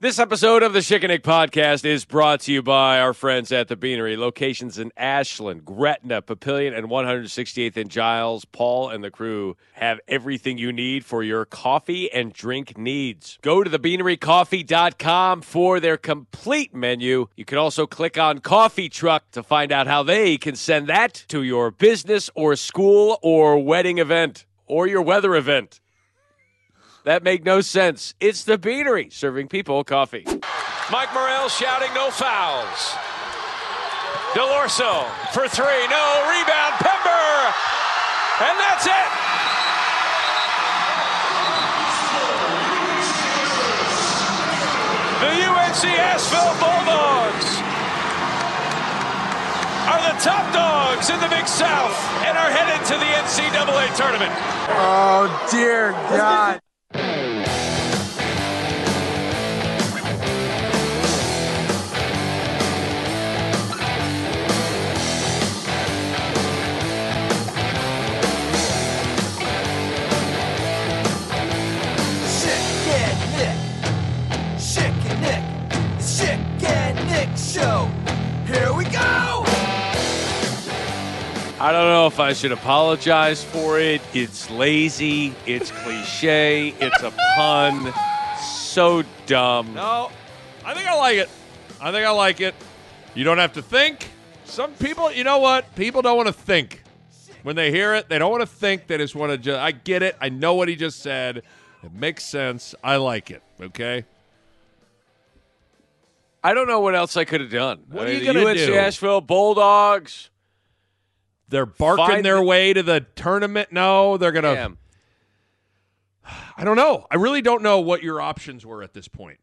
This episode of the Schick and podcast is brought to you by our friends at the Beanery. Locations in Ashland, Gretna, Papillion, and 168th and Giles. Paul and the crew have everything you need for your coffee and drink needs. Go to thebeanerycoffee.com for their complete menu. You can also click on Coffee Truck to find out how they can send that to your business or school or wedding event or your weather event. That make no sense. It's the Beanery serving people coffee. Mike Morrell shouting no fouls. Delorso for three, no rebound. Pember, and that's it. The UNC Asheville Bulldogs are the top dogs in the Big South and are headed to the NCAA tournament. Oh dear God. Hey. If I should apologize for it. It's lazy. It's cliche. It's a pun. So dumb. No, I think I like it. I think I like it. You don't have to think. Some people, you know what? People don't want to think. When they hear it, they don't want to think. They just want to just, I get it. I know what he just said. It makes sense. I like it. Okay? I don't know what else I could have done. What I are you gonna UNC do? Asheville Bulldogs. They're barking Find their the- way to the tournament. No, they're going to. Damn. I don't know. I really don't know what your options were at this point.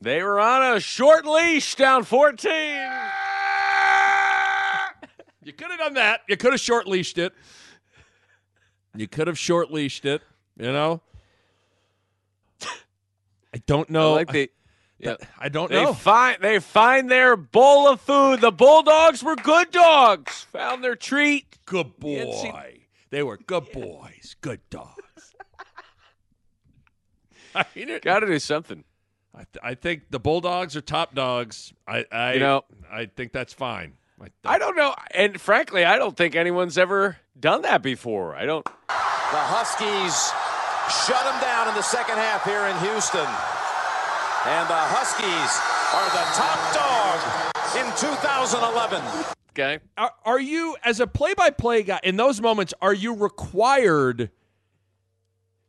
They were on a short leash down 14. You could have done that. You could have short leashed it. You could have short leashed it. You know. I don't I know. like the. Yeah. I don't They know. find they find their bowl of food. The Bulldogs were good dogs. Found their treat. good NC boy. They were good boys. Good dogs. I, mean, it- Got to do something. I, th- I think the Bulldogs are top dogs. I, I You know- I think that's fine. I, I don't know, and frankly, I don't think anyone's ever done that before. I don't. The Huskies shut them down in the second half here in Houston. And the Huskies are the top dog in 2011. Okay. are, are you as a play-by-play guy in those moments are you required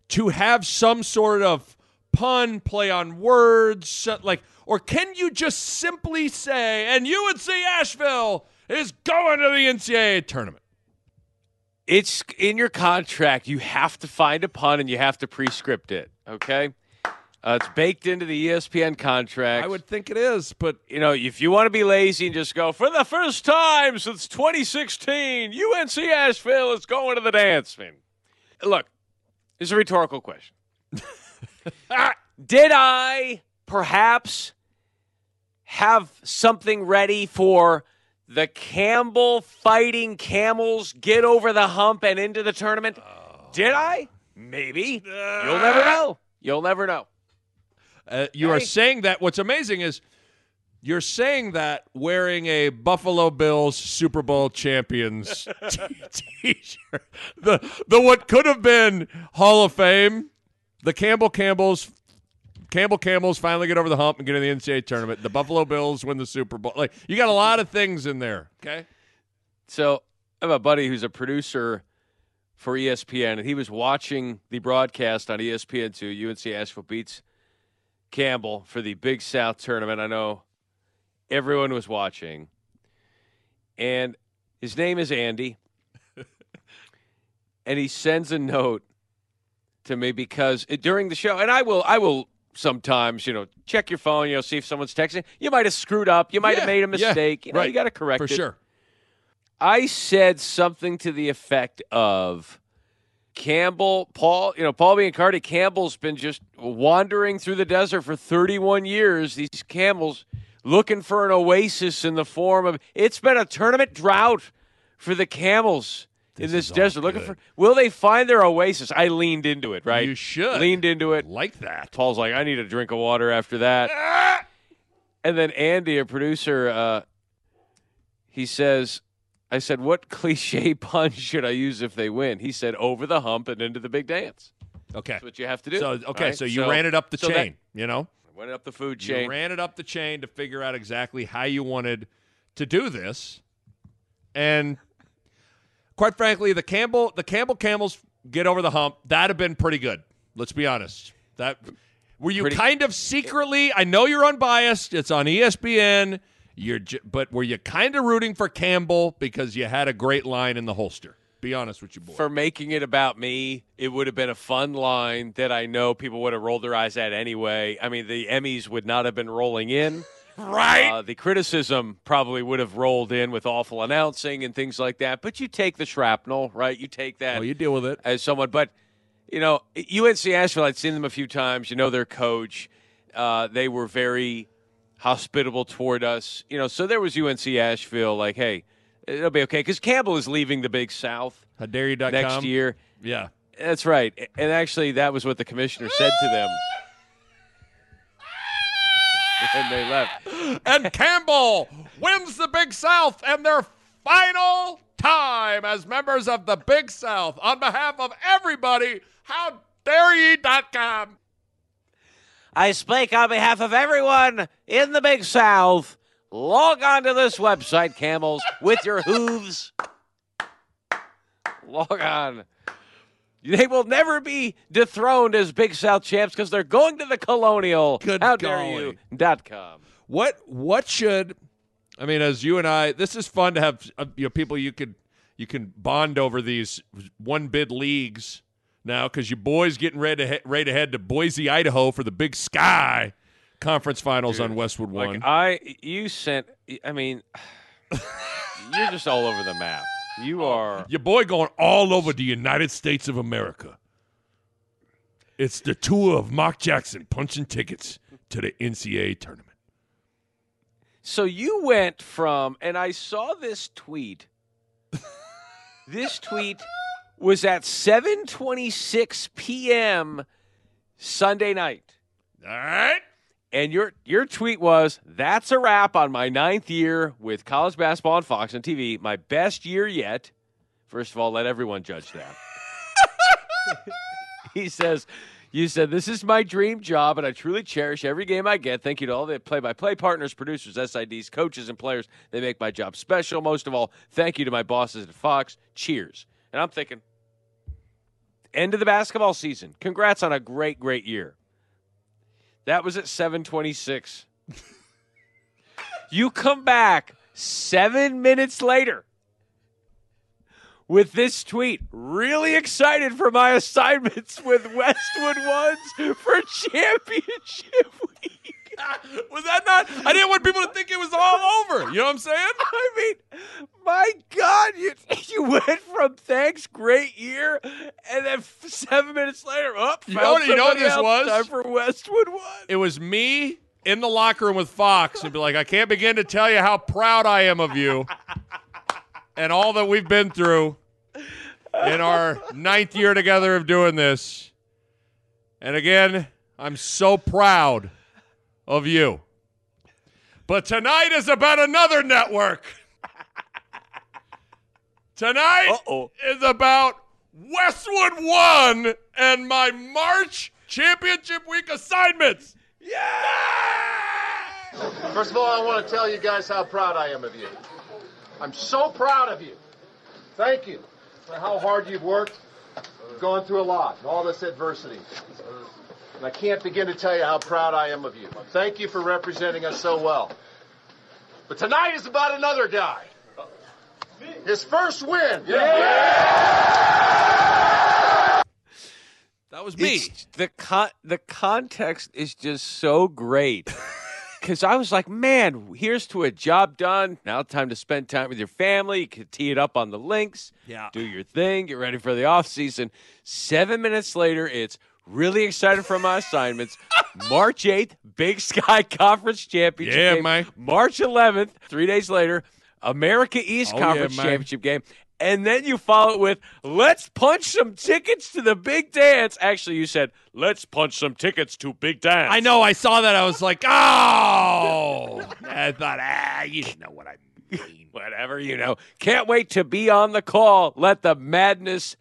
to have some sort of pun play on words like or can you just simply say and UNC Asheville is going to the NCAA tournament It's in your contract. You have to find a pun and you have to pre-script it. Okay. Uh, it's baked into the ESPN contract. I would think it is but you know, if you want to be lazy and just go for the first time since 2016, UNC Asheville is going to the dance. Man, look, it's a rhetorical question. Ah, Did I perhaps have something ready for the Campbell fighting camels get over the hump and into the tournament? Did I? Maybe. You'll never know. You'll never know. Uh, you are saying that. What's amazing is you're saying that wearing a Buffalo Bills Super Bowl champions t- t-shirt. The the what could have been Hall of Fame. The Campbell Campbells. Campbell Camels finally get over the hump and get in the NCAA tournament. The Buffalo Bills win the Super Bowl. Like you got a lot of things in there. Okay. So I have a buddy who's a producer for ESPN, and he was watching the broadcast on E ESPN2. UNC Asheville beats Campbell for the Big South tournament. I know everyone was watching, and his name is Andy, and he sends a note to me because it, during the show, and I will, I will sometimes, you know, check your phone, you know, see if someone's texting. You might have screwed up, you might Yeah, have made a yeah, mistake. you know, right. you got to correct it. For it. sure. I said something to the effect of Campbell, Paul, you know, Paul Biancardi, Campbell's been just wandering through the desert for 31 years. These camels looking for an oasis in the form of it's been a tournament drought for the camels. in this desert looking for. Will they find their oasis? I leaned into it. Right, You should. leaned into it. like that. Paul's like, I need a drink of water after that. and then Andy, a producer, uh, he says, I said, what cliche pun should I use if they win? He said, over the hump and into the big dance. Okay. That's what you have to do. So okay, right? so you ran it up the so that- chain, you know? I went up the food chain. You ran it up the chain to figure out exactly how you wanted to do this. And quite frankly, the Campbell the Campbell Camels get over the hump. That'd have been pretty good. Let's be honest. That were you Pretty- kind of secretly? I know you're unbiased. It's on ESPN. You're, j- but were you kind of rooting for Campbell because you had a great line in the holster? Be honest with you, boy. for making it about me, it would have been a fun line that I know people would have rolled their eyes at anyway. I mean, the Emmys would not have been rolling in. right? Uh, the criticism probably would have rolled in with awful announcing and things like that. But you take the shrapnel, right? You take that oh, you deal with it. as someone. But you know, UNC Asheville. I'd seen them a few times. You know, their coach. Uh, they were very hospitable toward us. You know, so there was UNC Asheville. Like, hey, it'll be okay because Campbell is leaving the Big South How dare you.com. next year. Yeah. That's right. And actually, that was what the commissioner said to them. and they left. and Campbell wins the Big South and their final time as members of the Big South. On behalf of everybody, how dare ye.com. I speak on behalf of everyone in the Big South. Log on to this website, camels, with your hooves. Log on. They will never be dethroned as Big South champs because they're going to the Colonial. Good How dare you? Dot com. What what should I mean as you and I this is fun to have uh, you know people you could you can bond over these one bid leagues now cuz your boys getting ready to he- ready to head to Boise, Idaho for the Big Sky Conference Finals on Westwood 1. Like I, you sent. I mean, you're just all over the map. You oh, are. Your boy going all over the United States of America. It's the tour of Mark Jackson punching tickets to the NCAA tournament. So you went from, and I saw this tweet. this tweet was at 7:26 p.m. Sunday night, All right. and your your tweet was, "That's a wrap on my ninth year with college basketball on Fox and TV. My best year yet." First of all, let everyone judge that. he says, You said, This is my dream job, and I truly cherish every game I get. Thank you to all the play by play partners, producers, SIDs, coaches, and players. They make my job special. Most of all, thank you to my bosses at Fox. Cheers. And I'm thinking, end of the basketball season. Congrats on a great, great year. That was at 726. you come back seven minutes later with this tweet. Really excited for my assignments with Westwood Ones for championship week. Was that not? I didn't want people to think it was all over. You know what I'm saying? I mean, my God, you you went from thanks, great year, and then seven minutes later, up. You know what- you know what this was? Time for Westwood One. It was me in the locker room with Fox and be like, I can't begin to tell you how proud I am of you and all that we've been through in our ninth year together of doing this. And again, I'm so proud of you. But tonight is about another network. Tonight Uh-oh. is about Westwood One and my March Championship Week assignments. Yeah! First of all, I want to tell you guys how proud I am of you. I'm so proud of you. Thank you for how hard you've worked. You've gone through a lot, all this adversity. And I can't begin to tell you how proud I am of you. Thank you for representing us so well. But tonight is about another guy. His first win. Yeah. That was me. It's- the con- the context is just so great. Because I was like, man, here's to a job done. Now time to spend time with your family. You can tee it up on the links. Yeah. Do your thing. Get ready for the off season. Seven minutes later, it's really excited for my assignments. March 8th, Big Sky Conference Championship Yeah, game. man. March 11th, three days later, America East Oh, Conference man. Championship game. And then you follow it with, let's punch some tickets to the big dance. Actually, you said, let's punch some tickets to big dance. I know. I saw that. I was like, oh. I thought, ah, you know what I mean. Whatever, you know. Can't wait to be on the call. Let the madness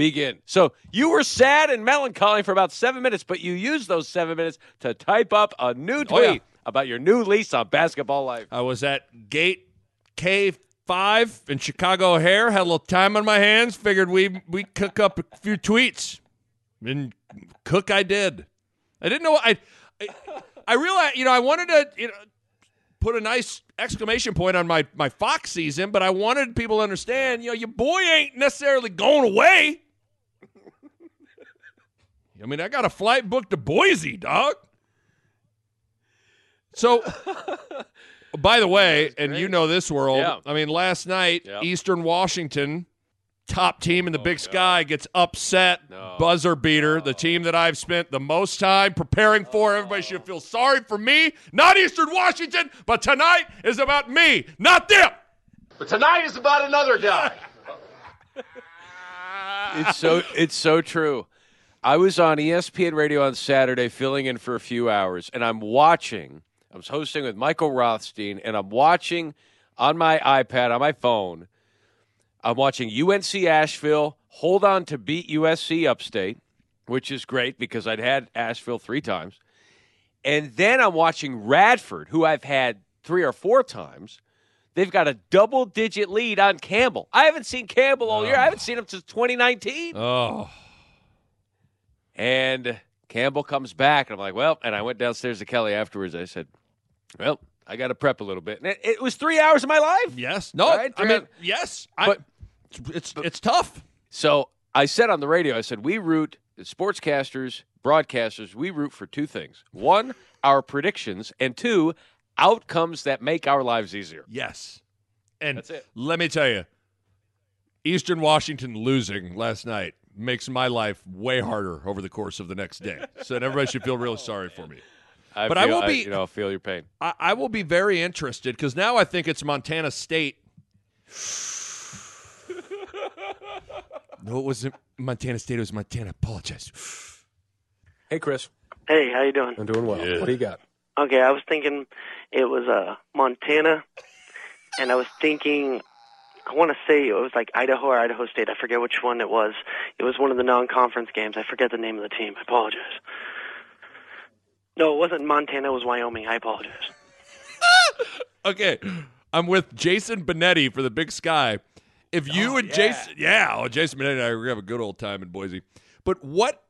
begin. So you were sad and melancholy for about seven minutes, but you used those seven minutes to type up a new oh, tweet Oh, yeah. about your new lease on basketball life. I was at gate K5 in Chicago O'Hare. Had a little time on my hands. Figured we we cook up a few tweets, and cook I did. I didn't know I. I, I realized, you know, I wanted to, you know, put a nice exclamation point on my my Fox season, but I wanted people to understand, you know, your boy ain't necessarily going away. I mean, I got a flight booked to Boise, dog. So, by the way, and you know this world, Yeah. I mean, last night, Yeah. Eastern Washington, top team in the oh, Big Sky, gets upset, No. buzzer beater, the team that I've spent the most time preparing for. Everybody should feel sorry for me, not Eastern Washington, but tonight is about me, not them. But tonight is about another guy. It's so it's so true. I was on ESPN Radio on Saturday, filling in for a few hours, and I'm watching. I was hosting with Michael Rothstein, and I'm watching on my iPad on my phone. I'm watching UNC Asheville hold on to beat USC Upstate, which is great because I'd had Asheville three times, and then I'm watching Radford, who I've had three or four times. They've got a double digit lead on Campbell. I haven't seen Campbell all year. Oh. I haven't seen him since 2019. Oh, And Campbell comes back, and I'm like, well, and I went downstairs to Kelly afterwards. I said, well, I got to prep a little bit. And it, it was three hours of my life. yes. No, Right, I mean, yes. I, But- it's, it's tough. So I said on the radio, I said, we root, sportscasters, broadcasters, we root for two things. One, our predictions, and two, outcomes that make our lives easier. Yes. And That's it. let me tell you, Eastern Washington losing last night makes my life way harder over the course of the next day. So everybody should feel really sorry for me. I But I will be- you know, feel your pain. I, I will be very interested because now I think it's Montana State. no, it wasn't Montana State. It was Montana. Apologize. Hey, Chris. Hey, how you doing? I'm doing well. What do you got? Okay, I was thinking it was uh Montana, and I was thinking I want to say it was like Idaho or Idaho State. I forget which one it was. It was one of the non-conference games. I forget the name of the team. I apologize. No, it wasn't Montana. It was Wyoming. I apologize. Okay, I'm with Jason Benetti for the Big Sky. If you oh, and Jason, yeah, oh, Jason Benetti and I we have a good old time in Boise. But what?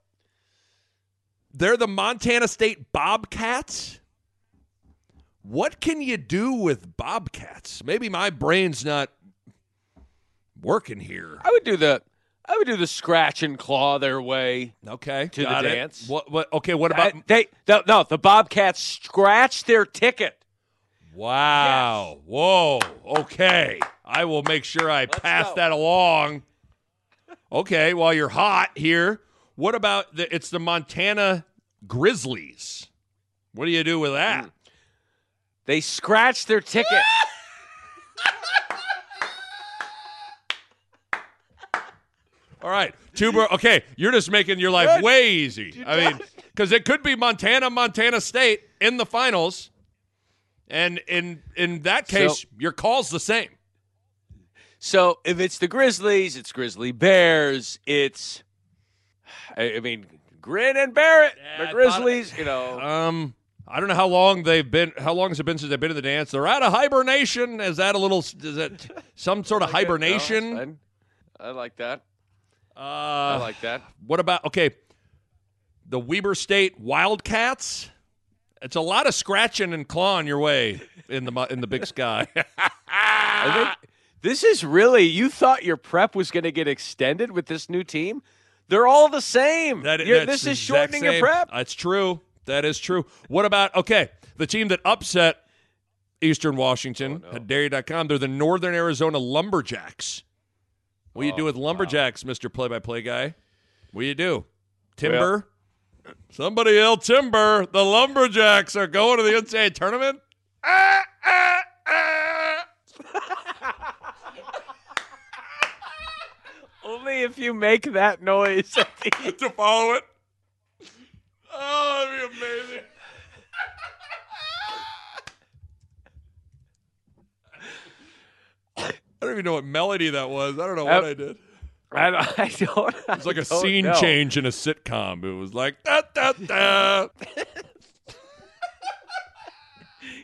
They're the Montana State Bobcats. What can you do with Bobcats? Maybe my brain's not working here. I would do the I would do the scratch and claw their way. Okay, To the it. dance. What? What? Okay, what about? Uh, they no, no, the Bobcats scratch their ticket. Wow. Whoa. Okay. I will make sure I pass go. that along. Okay, while you're hot here, what about the it's the Montana Grizzlies? What do you do with that? They scratch their ticket. All right. Tuber. okay, you're just making your life way easy. I mean, cuz it could be Montana Montana State in the finals. And in in that case, So- your call's the same. So if it's the Grizzlies, it's Grizzly Bears. It's, I, I mean, Grin and Barrett, Yeah, the thought- Grizzlies. You know, Um, I don't know how long they've been. How long has it been since they've been in the dance? They're out of hibernation. Is that a little? Is that some sort of hibernation? No. I like that. Uh, I like that. what about okay? The Weber State Wildcats. It's a lot of scratching and clawing your way in the in the Big Sky. I think this is really. You thought your prep was going to get extended with this new team. They're all the same. That- this is shortening your prep. That's true. That is true. What about okay? The team that upset Eastern Washington Oh, Dairy.com. They're the Northern Arizona Lumberjacks. What do you do Oh, with Lumberjacks, Mister Play-by-Play guy? What do you do? Timber. Somebody yell timber. The Lumberjacks are going to the NCAA tournament. Ah, ah, ah. me if you make that noise. to follow it. Oh, that'd be amazing. I don't even know what melody that was. I don't know what Uh, I did. I don't. I don't It's like a scene change in a sitcom. It was like da da da.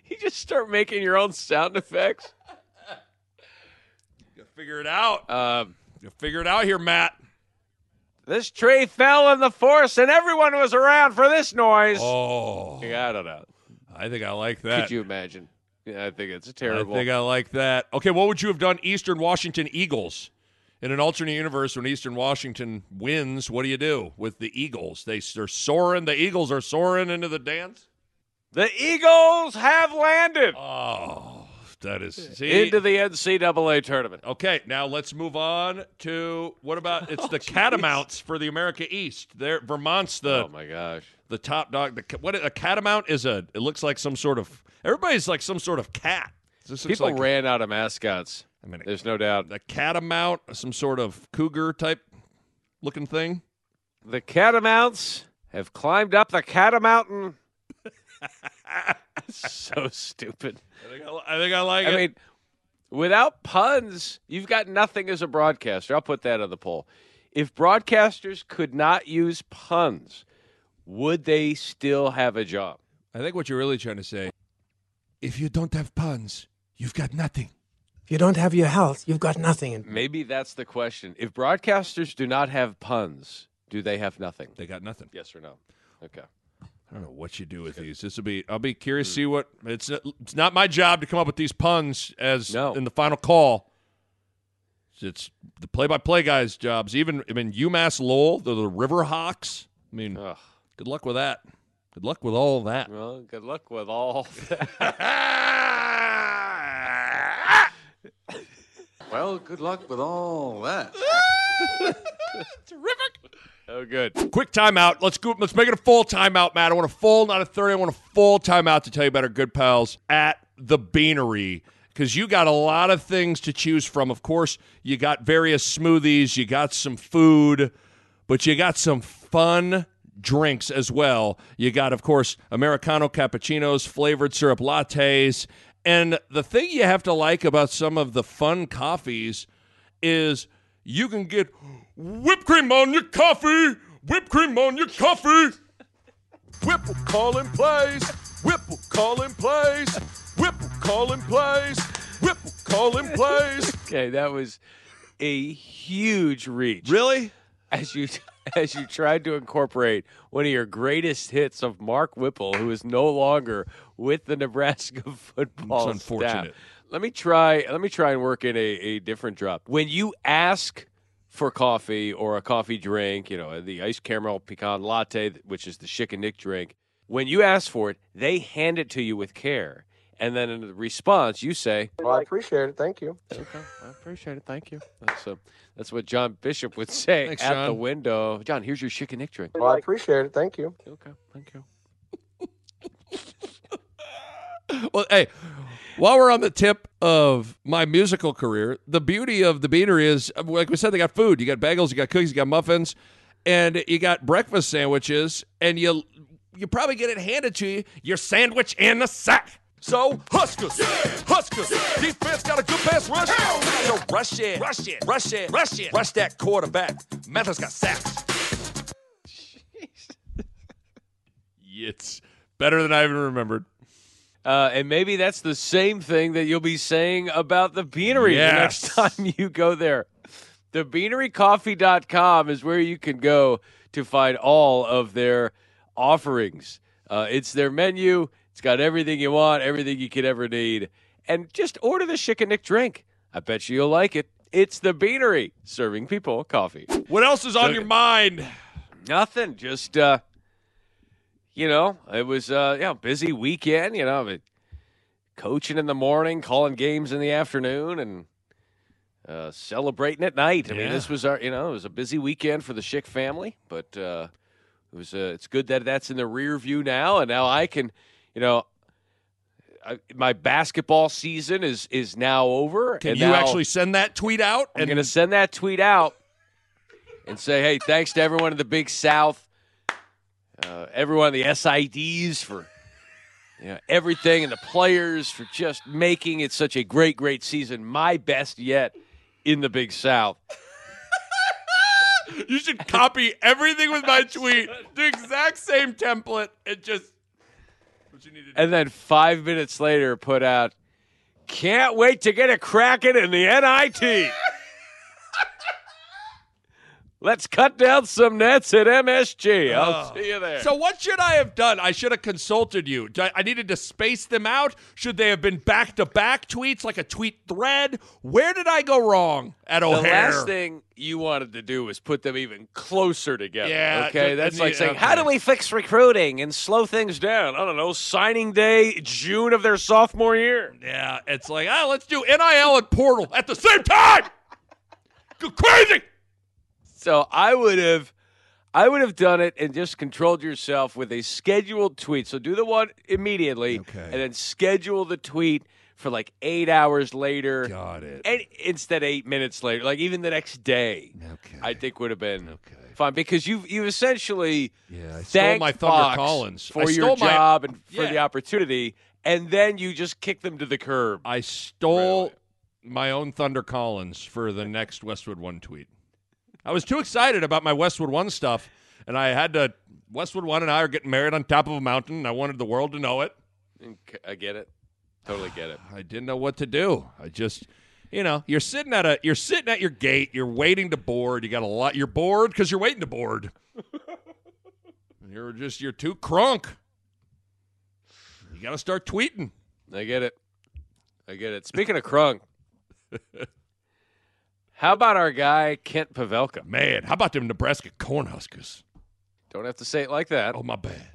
You just start making your own sound effects. You figure it out. Um, You figure it out here, Matt. this tree fell in the forest, and everyone was around for this noise. Oh, I don't know. I think I like that. Could you imagine? Yeah, I think it's terrible. I think I like that. Okay, what would you have done, Eastern Washington Eagles? In an alternate universe, when Eastern Washington wins, what do you do with the Eagles? They, they're soaring. The Eagles are soaring into the dance. the Eagles have landed Oh, that is see? into the NCAA tournament. Okay, now let's move on to what about it's the oh, Catamounts for the America East. There, Vermont's the oh my gosh! The top dog. The what a catamount is a. It looks like some sort of. Everybody's like some sort of cat. This People like ran out of mascots. I mean, There's no doubt. a catamount, some sort of cougar type looking thing. The catamounts have climbed up the catamountain. so stupid. I think I, I, think I like I it. mean, without puns, you've got nothing as a broadcaster. I'll put that on the poll. If broadcasters could not use puns, would they still have a job? I think what you're really trying to say. If you don't have puns, you've got nothing. If you don't have your health, you've got nothing. In Maybe that's the question. If broadcasters do not have puns, do they have nothing? They got nothing. Yes or no? Okay. I don't know what you do with these. This will be. I'll be curious to hmm. see what. It's it's not my job to come up with these puns as No. in the final call. It's the play-by-play guys' jobs. Even I mean UMass Lowell, the, the River Hawks. I mean, Ugh. Good luck with that. Good luck with all that. Well, good luck with all that. Well, good luck with all that. Terrific. Oh, good. Quick timeout. Let's go. Let's make it a full timeout, Matt. I want a full, not a thirty. I want a full timeout to tell you about our good pals at the Beanery because you got a lot of things to choose from. Of course, you got various smoothies, you got some food, but you got some fun drinks as well. You got, of course, Americano cappuccinos, flavored syrup lattes. And the thing you have to like about some of the fun coffees is you can get whipped cream on your coffee, whipped cream on your coffee. Whipple calling plays, Whipple calling plays, Whipple calling plays, Whipple calling plays. Okay, that was a huge reach. Really? As you as you tried to incorporate one of your greatest hits of Mark Whipple, who is no longer with the Nebraska football It's unfortunate. staff. Let me try. Let me try and work in a, a different drop. When you ask for coffee or a coffee drink, you know the iced caramel pecan latte, which is the Schick and Nick drink. When you ask for it, they hand it to you with care, and then in the response, you say, well, I appreciate it. Thank you. Okay, I appreciate it. Thank you. That's uh, that's what John Bishop would say Thanks, at the John. window. John, here's your Schick and Nick drink. Well, I appreciate it. Thank you. Okay, thank you. Well, hey, while we're on the tip of my musical career, the beauty of the Beanery is, like we said, they got food. You got bagels, you got cookies, you got muffins, and you got breakfast sandwiches, and you you probably get it handed to you, your sandwich in the sack. So Huskers, Huskers, defense got a good pass rush. So rush it, rush it, rush it, rush it, rush that quarterback. Memphis got sacks. it's better than I even remembered. Uh, and maybe that's the same thing that you'll be saying about the beanery the next time you go there. TheBeaneryCoffee.com is where you can go to find all of their offerings. Uh, it's their menu. It's got everything you want, everything you could ever need. And just order the Schick and Nick drink. I bet you you'll like it. It's the Beanery, serving people coffee. What else is on your mind? Nothing. Just uh you know, it was uh yeah, busy weekend, you know, but coaching in the morning, calling games in the afternoon and uh celebrating at night. I mean, this was our, you know, it was a busy weekend for the Schick family, but uh it was uh, it's good that that's in the rear view now and now I can, you know, I, my basketball season is is now over. Can you actually send that tweet out? I'm going to send that tweet out and say, hey, thanks to everyone in the Big South, uh, everyone in the SIDs for you know, everything, and the players for just making it such a great, great season. My best yet in the Big South. You should copy everything with my tweet. The exact same template. It just what you need to do. And then five minutes later, put out, can't wait to get a cracking in the NIT. Let's cut down some nets at MSG. I'll see you there. So what should I have done? I should have consulted you. I, needed to space them out. Should they have been back to back tweets, like a tweet thread? Where did I go wrong at O'Hare? the last thing you wanted to do was put them even closer together. Yeah, Okay. ju- That's like saying, okay. how do we fix recruiting and slow things down? I don't know. Signing day, June of their sophomore year. Yeah, it's like, ah, let's do NIL and Portal at the same time. Go crazy. So I would have I would have done it and just controlled yourself with a scheduled tweet. So do the one immediately Okay. and then schedule the tweet for like eight hours later. Got it. And instead eight minutes later. Like even the next day. Okay. I think would have been Okay. fine because you've you essentially Yeah, I stole my Thunder Fox Collins for your my- job and for Yeah. the opportunity, and then you just kick them to the curb. I stole my own Thunder Collins for the next Westwood One tweet. I was too excited about my Westwood One stuff, and I had to. Westwood One and I are getting married on top of a mountain. And I wanted the world to know it. I get it, totally get it. I didn't know what to do. I just, you know, you're sitting at a, you're sitting at your gate. You're waiting to board. You got a lot. You're bored because you're waiting to board. You're just, you're too crunk. You got to start tweeting. I get it. I get it. Speaking of crunk, how about our guy Kent Pavelka? Man, how about them Nebraska Cornhuskers? Don't have to say it like that. Oh my bad.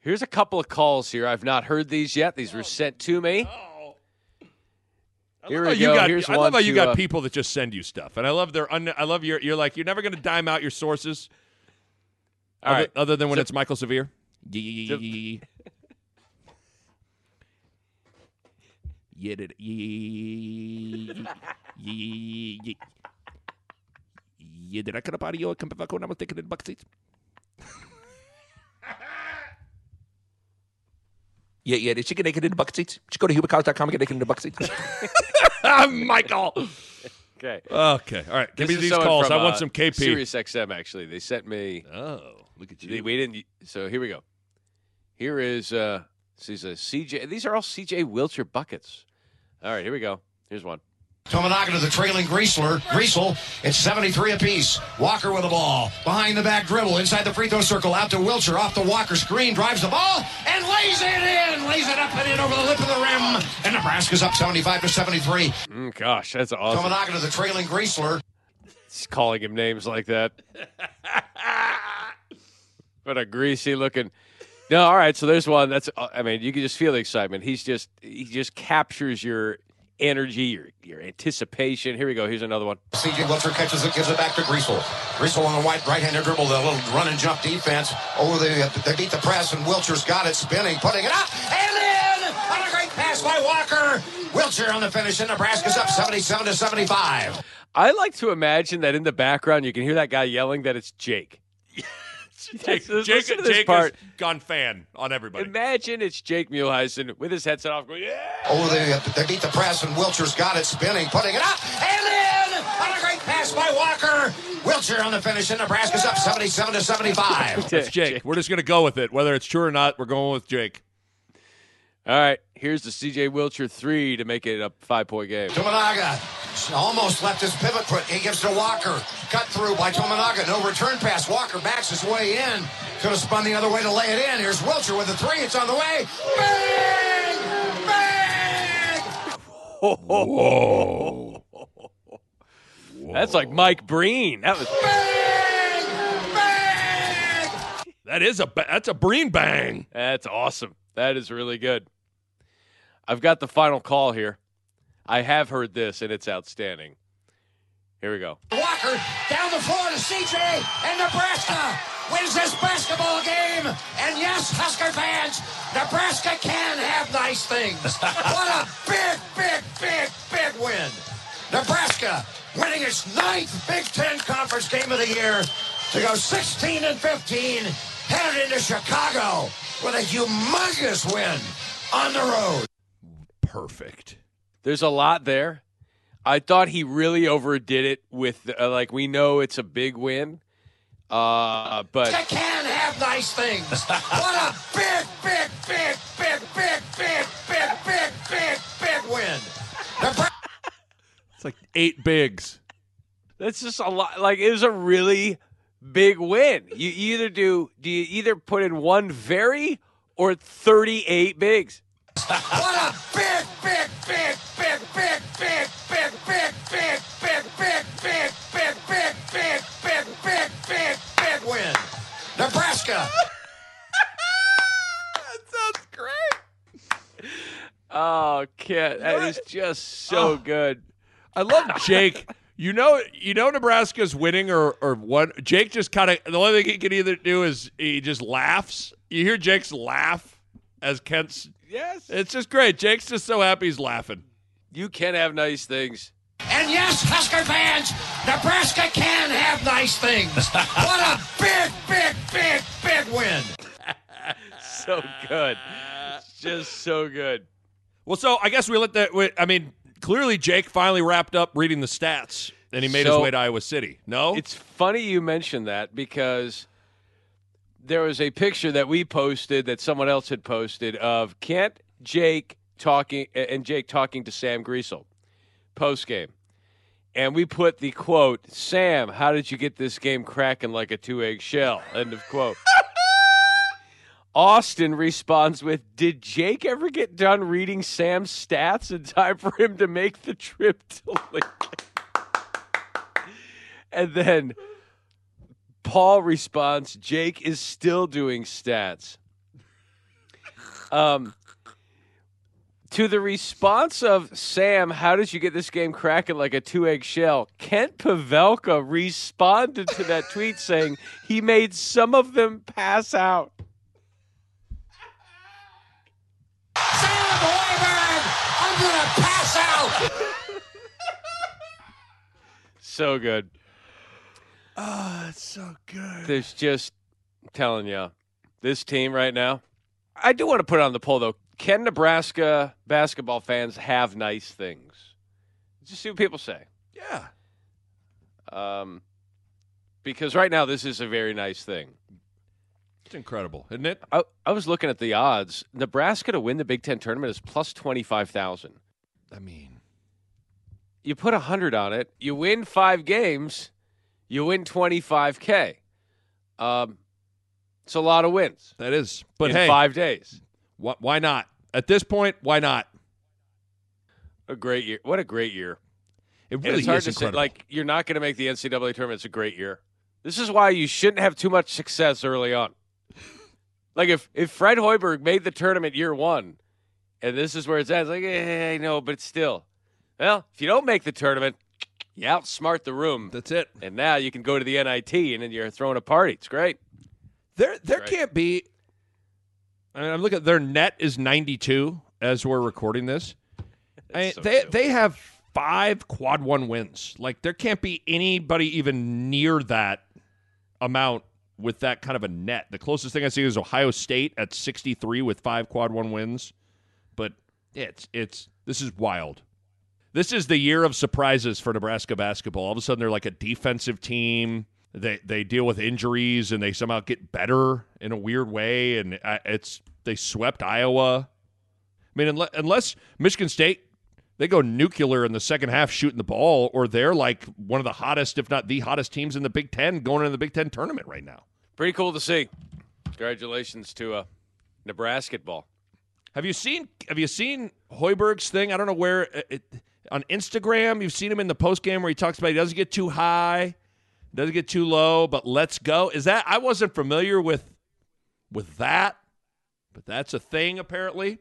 Here's a couple of calls here. I've not heard these yet. These were sent to me. I Here love we how you go. got, Here's I one love how you to, got uh, people that just send you stuff, and I love their. Un, I love your. You're like you're never going to dime out your sources. All other, right. other than when So- it's Michael Severe. Yeah, yeah, did- yeah, yeah, yeah. Did I cut up audio? Come back when I was taking in buck seats. Yeah, yeah. Did she get naked in the bucket seats? Did you go to hubercars.com and get naked in the bucket seats? Michael. Okay. Okay. All right. Give This me these calls. from, I want uh, some KP. Sirius XM, actually. They sent me. Oh, look at They- you. We didn't. So here we go. Here is uh these are CJ. These are all CJ Wilcher buckets. All right, here we go. Here's one. Tominaga to the trailing Griesler. Griesel, it's 73 apiece. Walker with the ball. Behind the back dribble. Inside the free throw circle. Out to Wilcher. Off the Walker screen. Drives the ball and lays it in. Lays it up and in over the lip of the rim. And Nebraska's up 75 to 73. Mm, gosh, that's awesome. Tominaga to the trailing Griesler. He's calling him names like that. what a greasy looking. No, all right. So there's one. That's. uh, I mean, you can just feel the excitement. He's just. He just captures your energy, your your anticipation. Here we go. Here's another one. CJ Wilcher catches it, gives it back to Griesel. Griesel on the white right-handed dribble, the little run and jump defense. Over the, they beat the press, and Wilcher's got it, spinning, putting it up, and in! On a great pass by Walker. Wilcher on the finish, and Nebraska's up 77 to 75. I like to imagine that in the background you can hear that guy yelling that it's Jake. Jake, Listen Jake, to this Jake part. has gone fan on everybody. Imagine it's Jake Muhleisen with his headset off, going, "Yeah." Over the, they beat the press, and Wilcher's got it, spinning, putting it up, and in! On a great pass by Walker. Wilcher on the finish, and Nebraska's up 77 to 75. That's Jake. We're just going to go with it. Whether it's true or not, we're going with Jake. All right, here's the CJ Wilcher three to make it a five point game. Tominaga almost left his pivot foot. He gives it to Walker. Cut through by Tominaga. No return pass. Walker backs his way in. Could have spun the other way to lay it in. Here's Wilcher with the three. It's on the way. Bang! Bang! Whoa. That's like Mike Breen. That was bang That is a ba- that's a Breen bang. that's awesome. That is really good. I've got the final call here. I have heard this and it's outstanding. Here we go. Walker down the floor to CJ and Nebraska wins this basketball game. And yes, Husker fans, Nebraska can have nice things. what a big, big, big, big win. Nebraska winning its ninth Big Ten Conference game of the year to go 16 and 15, headed into Chicago with a humongous win on the road. Perfect. There's a lot there. I thought he really overdid it with uh, like we know it's a big win, uh, but You can have nice things. what a big, big, big, big, big, big, big, big, big, big win. It's like eight bigs. that's just a lot. Like it was a really big win. You either do do you either put in one very or 38 bigs. What a big, big, Oh, Kit, that is just so oh. good. I love Jake. You know, you know Nebraska's winning or or what? Jake just kind of the only thing he can either do is he just laughs. You hear Jake's laugh as Kent's. Yes. It's just great. Jake's just so happy he's laughing. You can have nice things. And yes, Husker fans, Nebraska can have nice things. What a big, big, big, big win. So good. It's just so good. Well, so I guess we let that. we- I mean, clearly Jake finally wrapped up reading the stats and he made his way to Iowa City. No, It's funny you mentioned that because there was a picture that we posted that someone else had posted of Kent, Jake talking, and Jake talking to Sam Griesel post game. And we put the quote, Sam, how did you get this game cracking like a two egg shell? End of quote. Austin responds with, Did Jake ever get done reading Sam's stats in time for him to make the trip to Lincoln? and then Paul responds, Jake is still doing stats. Um, to the response of Sam, how did you get this game cracking like a two egg shell? Kent Pavelka responded to that tweet saying he made some of them pass out. Sam Hoiberg, I'm going to pass out. So good. oh, it's so good. There's just I'm telling you, this team right now. I do want to put it on the poll though. Can Nebraska basketball fans have nice things? Just see what people say. Yeah, Um, because right now this is a very nice thing. it's incredible, isn't it? I, I was looking at the odds. Nebraska to win the Big Ten tournament is plus twenty five thousand. I mean, You put a hundred on it. You win five games. You win twenty five k. Um, it's a lot of wins that is. But in hey, five days. wh- why not? At this point, why not? A great year. What a great year. It And really it's hard is to say. Like you're not going to make the NCAA tournament. It's a great year. This is why you shouldn't have too much success early on. Like if if Fred Hoiberg made the tournament year one, and this is where it's at, it's like, eh, I know, but still, well, if you don't make the tournament, you outsmart the room, that's it. and now you can go to the NIT, and then you're throwing a party. It's great. There, there Right. can't be. I mean, I'm looking at their net is 92 as we're recording this. I so they stupid. they have five quad one wins. Like there can't be anybody even near that amount with that kind of a net. The closest thing I see is Ohio State at 63 with five quad one wins. But it's it's this is wild. This is the year of surprises for Nebraska basketball. All of a sudden, they're like a defensive team. They they deal with injuries and they somehow get better in a weird way. And uh, it's they swept Iowa. I mean, unless, unless Michigan State they go nuclear in the second half shooting the ball, or they're like one of the hottest, if not the hottest teams in the Big Ten going into the Big Ten tournament right now. Pretty cool to see. Congratulations to uh, Nebraska ball. Have you seen Have you seen Hoiberg's thing? I don't know where it, it, on Instagram. You've seen him in the post game where he talks about he doesn't get too high, doesn't get too low, but let's go. Is that I wasn't familiar with with that, but that's a thing apparently,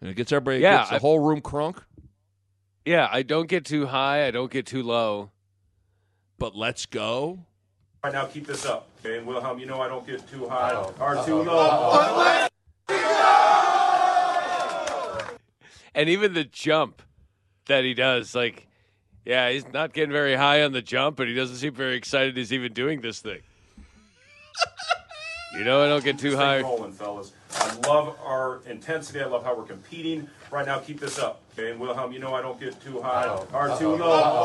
and it gets everybody, Yeah, gets the I- whole room crunk. Yeah, I don't get too high. I don't get too low. But let's go. Right now, keep this up, okay? And Wilhelm, you know I don't get too high or too low. and even the jump that he does, like Yeah, he's not getting very high on the jump, and he doesn't seem very excited he's even doing this thing. you know, I don't get too Stay high. rolling, fellas. I love our intensity. I love how we're competing. Right now, keep this up. Okay, and Wilhelm, you know I don't get too high or too low.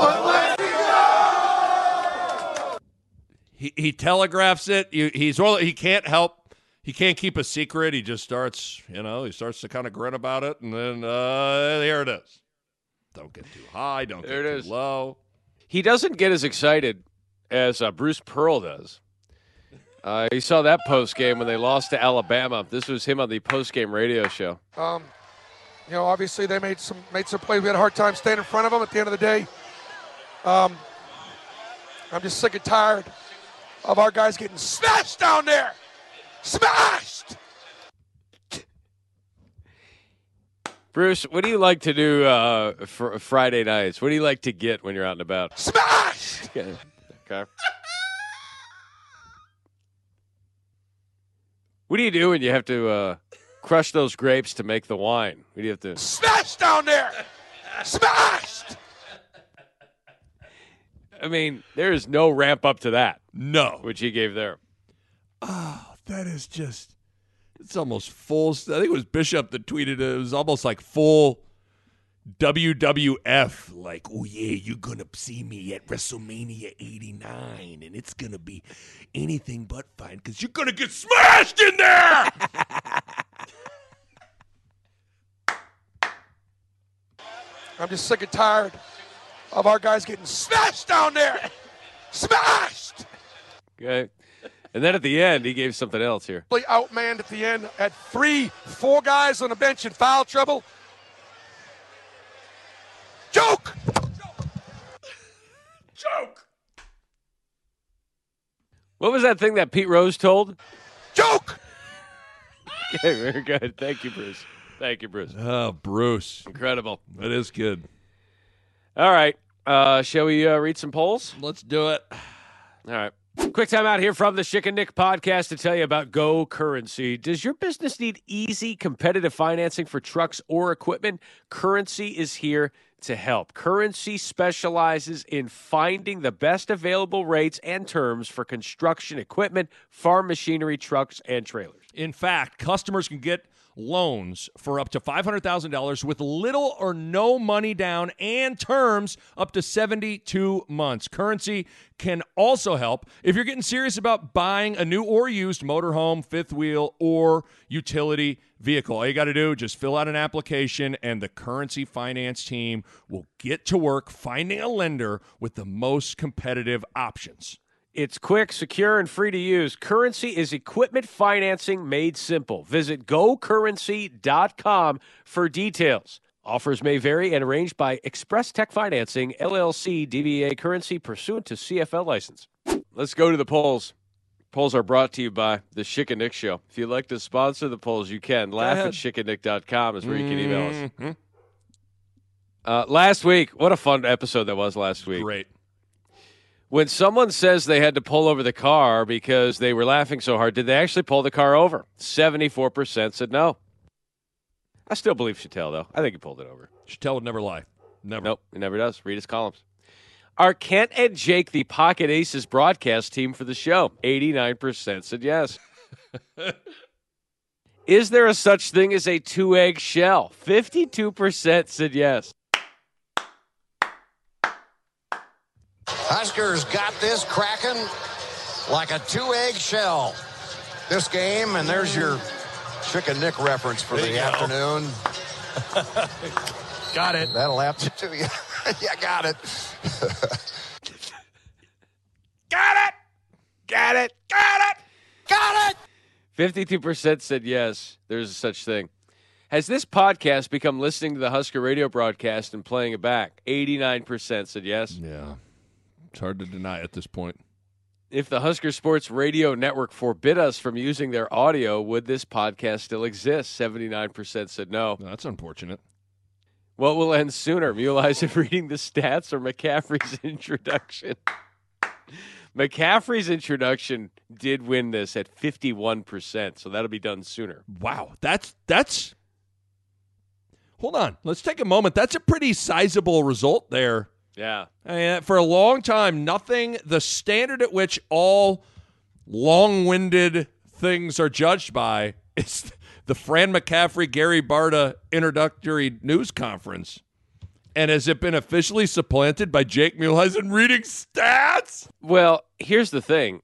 He he telegraphs it. You, he's all he can't help. He can't keep a secret. He just starts, you know, he starts to kind of grin about it, and then uh, there it is. Don't get too high. Don't There get it too is. low. He doesn't get as excited as uh, Bruce Pearl does. Uh, he saw that post game when they lost to Alabama. This was him on the post game radio show. Um, you know, obviously they made some made some plays. We had a hard time staying in front of them. At the end of the day, um, I'm just sick and tired of our guys getting smashed down there. Smashed. Bruce, what do you like to do uh, for Friday nights? What do you like to get when you're out and about? Smash. Okay. okay. What do you do when you have to uh, crush those grapes to make the wine? What do you have to? smash down there. Smashed. I mean, there is no ramp up to that. No, which he gave there. Oh, that is just. It's almost full. I think it was Bishop that tweeted it. It was almost like full WWF. Like, oh yeah, you're gonna see me at WrestleMania 89, and it's gonna be anything but fine because you're gonna get smashed in there. I'm just sick and tired of our guys getting smashed down there. Smashed. Okay. And then at the end, he gave something else here. Really outmanned at the end. Had three, four guys on the bench in foul trouble. Joke. Joke. What was that thing that Pete Rose told? Joke. Okay, very good. Thank you, Bruce. Thank you, Bruce. Oh, Bruce. Incredible. That is good. All right. Uh, shall we uh, read some polls? Let's do it. All right. Quick time out here from the Schick and Nick podcast to tell you about Go Currency. Does your business need easy, competitive financing for trucks or equipment? Currency is here to help. Currency specializes in finding the best available rates and terms for construction equipment, farm machinery, trucks, and trailers. In fact, customers can get loans for up to $500,000 with little or no money down and terms up to 72 months. Currency can also help if you're getting serious about buying a new or used motorhome, fifth wheel, or utility vehicle. All you got to do just fill out an application and the Currency Finance team will get to work finding a lender with the most competitive options. It's quick, secure, and free to use. Currency is equipment financing made simple. Visit gocurrency.com for details. Offers may vary and arranged by Express Tech Financing, LLC, DBA Currency, pursuant to CFL license. Let's go to the polls. Polls are brought to you by the Schick and Nick Show. If you'd like to sponsor the polls, you can. Laugh ahead. at schickandnick.com is where you can email us. Mhm. Uh, last week, what a fun episode that was last week. Great. When someone says they had to pull over the car because they were laughing so hard, did they actually pull the car over? 74% said no. I still believe Shatel, though. I think he pulled it over. Shatel would never lie. Never. Nope, he never does. Read his columns. Are Kent and Jake the Pocket Aces broadcast team for the show? 89% said yes. Is there a such thing as a two egg shell? 52% said yes. Huskers got this cracking like a two egg shell. This game, and there's your Chicken Nick reference for There the you go. afternoon. Got it. That'll have to do you. yeah, got it. Got it. Got it. Got it. Got it. 52% said yes, there's a such thing. Has this podcast become listening to the Husker radio broadcast and playing it back? 89% said yes. Yeah. It's hard to deny at this point. If the Husker Sports Radio Network forbid us from using their audio, would this podcast still exist? 79% said no. That's unfortunate. What will end sooner, Muhleisen reading the stats or McCaffery's introduction? McCaffery's introduction did win this at 51%, so that'll be done sooner. Wow, that's that's. Hold on, let's take a moment. That's a pretty sizable result there Yeah. I mean, for a long time, nothing, the standard at which all long winded things are judged by is the Fran McCaffery Gary Barta introductory news conference. And has it been officially supplanted by Jake Muhleisen reading stats? Well, here's the thing.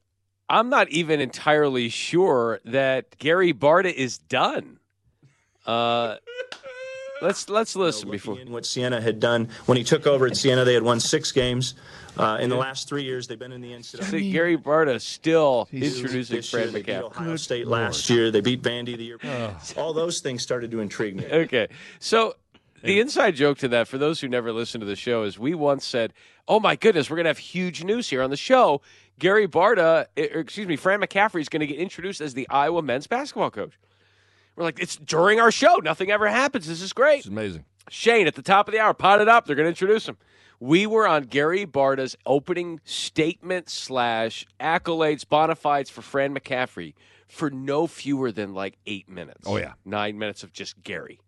I'm not even entirely sure that Gary Barta is done. Uh, let's let's listen before. in what Siena had done when he took over at Siena. They had won six games. Uh, in the last three years, they've been in the NCAA. See, Gary Barta still introducing This year, Fran they beat McCaffery. Ohio State last year. They beat Vandy the year. All those things started to intrigue me. Okay. So the inside joke to that, for those who never listened to the show, is we once said, "Oh my goodness, we're going to have huge news here on the show." Gary Barta, or excuse me, Fran McCaffery is going to get introduced as the Iowa men's basketball coach. We're like, it's during our show. Nothing ever happens. This is great. It's amazing. Shane at the top of the hour, pot it up. They're going to introduce him. We were on Gary Barta's opening statement slash accolades, bona fides for Fran McCaffery for no fewer than like eight minutes. Oh, yeah. nine minutes of just Gary.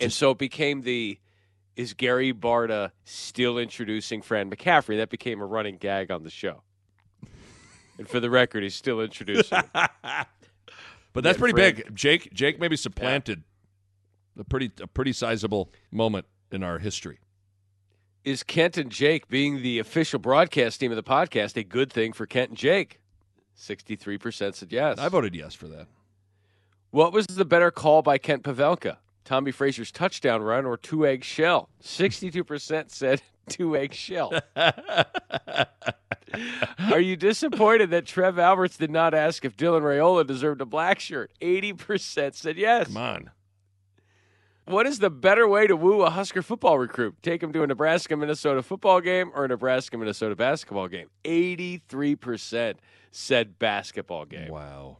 And so it became the is Gary Barta still introducing Fran McCaffery? That became a running gag on the show. And for the record, he's still introducing. But that's pretty big. Jake Jake maybe supplanted a pretty a pretty sizable moment in our history. is Kent and Jake being the official broadcast team of the podcast a good thing for Kent and Jake? 63% said yes. I voted yes for that. What was the better call by Kent Pavelka? Tommie Frazier's touchdown run or two egg shell? 62% said two egg shell. Are you disappointed that Trev Alberts did not ask if Dylan Raiola deserved a black shirt? 80% said yes. Come on. What is the better way to woo a Husker football recruit? Take him to a Nebraska Minnesota football game or a Nebraska Minnesota basketball game? 83% said basketball game. Wow.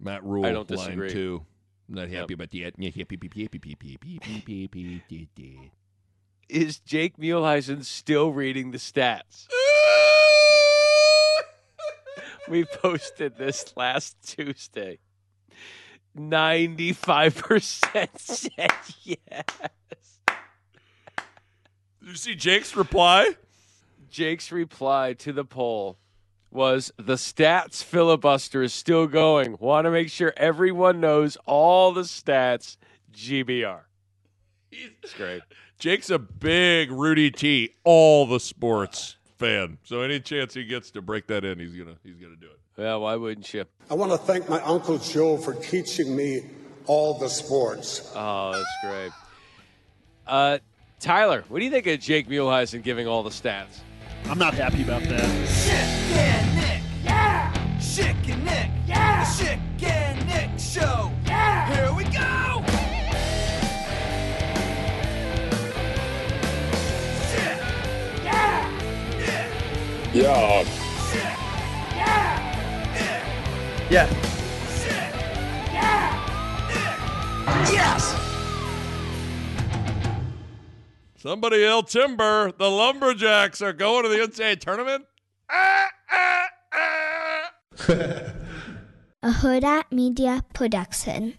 Matt Rhule, I don't line disagree. two. Not happy about the. Is Jake Muhleisen still reading the stats? we posted this last Tuesday. 95% said yes. Did you see Jake's reply? Jake's reply to the poll was the stats filibuster is still going. Want to make sure everyone knows all the stats. GBR. It's great. Jake's a big Rudy T, all the sports fan. So any chance he gets to break that in, he's gonna he's gonna do it. Well, why wouldn't you? I want to thank my Uncle Joe for teaching me all the sports. Oh, that's great. Uh, Tyler, what do you think of Jake Muhleisen giving all the stats? I'm not happy about that. Schick and Nick. Yeah. Schick and Nick. Yeah. The Schick and Nick Show. Yeah. Here we go. Schick. Yeah. Nick. Yeah. Schick. Yeah. Nick. Yeah. Schick. Yeah. Nick. Yes. Somebody yell timber. The Lumberjacks are going to the NCAA tournament. Ah, ah, ah. A Hurrdat Media Production.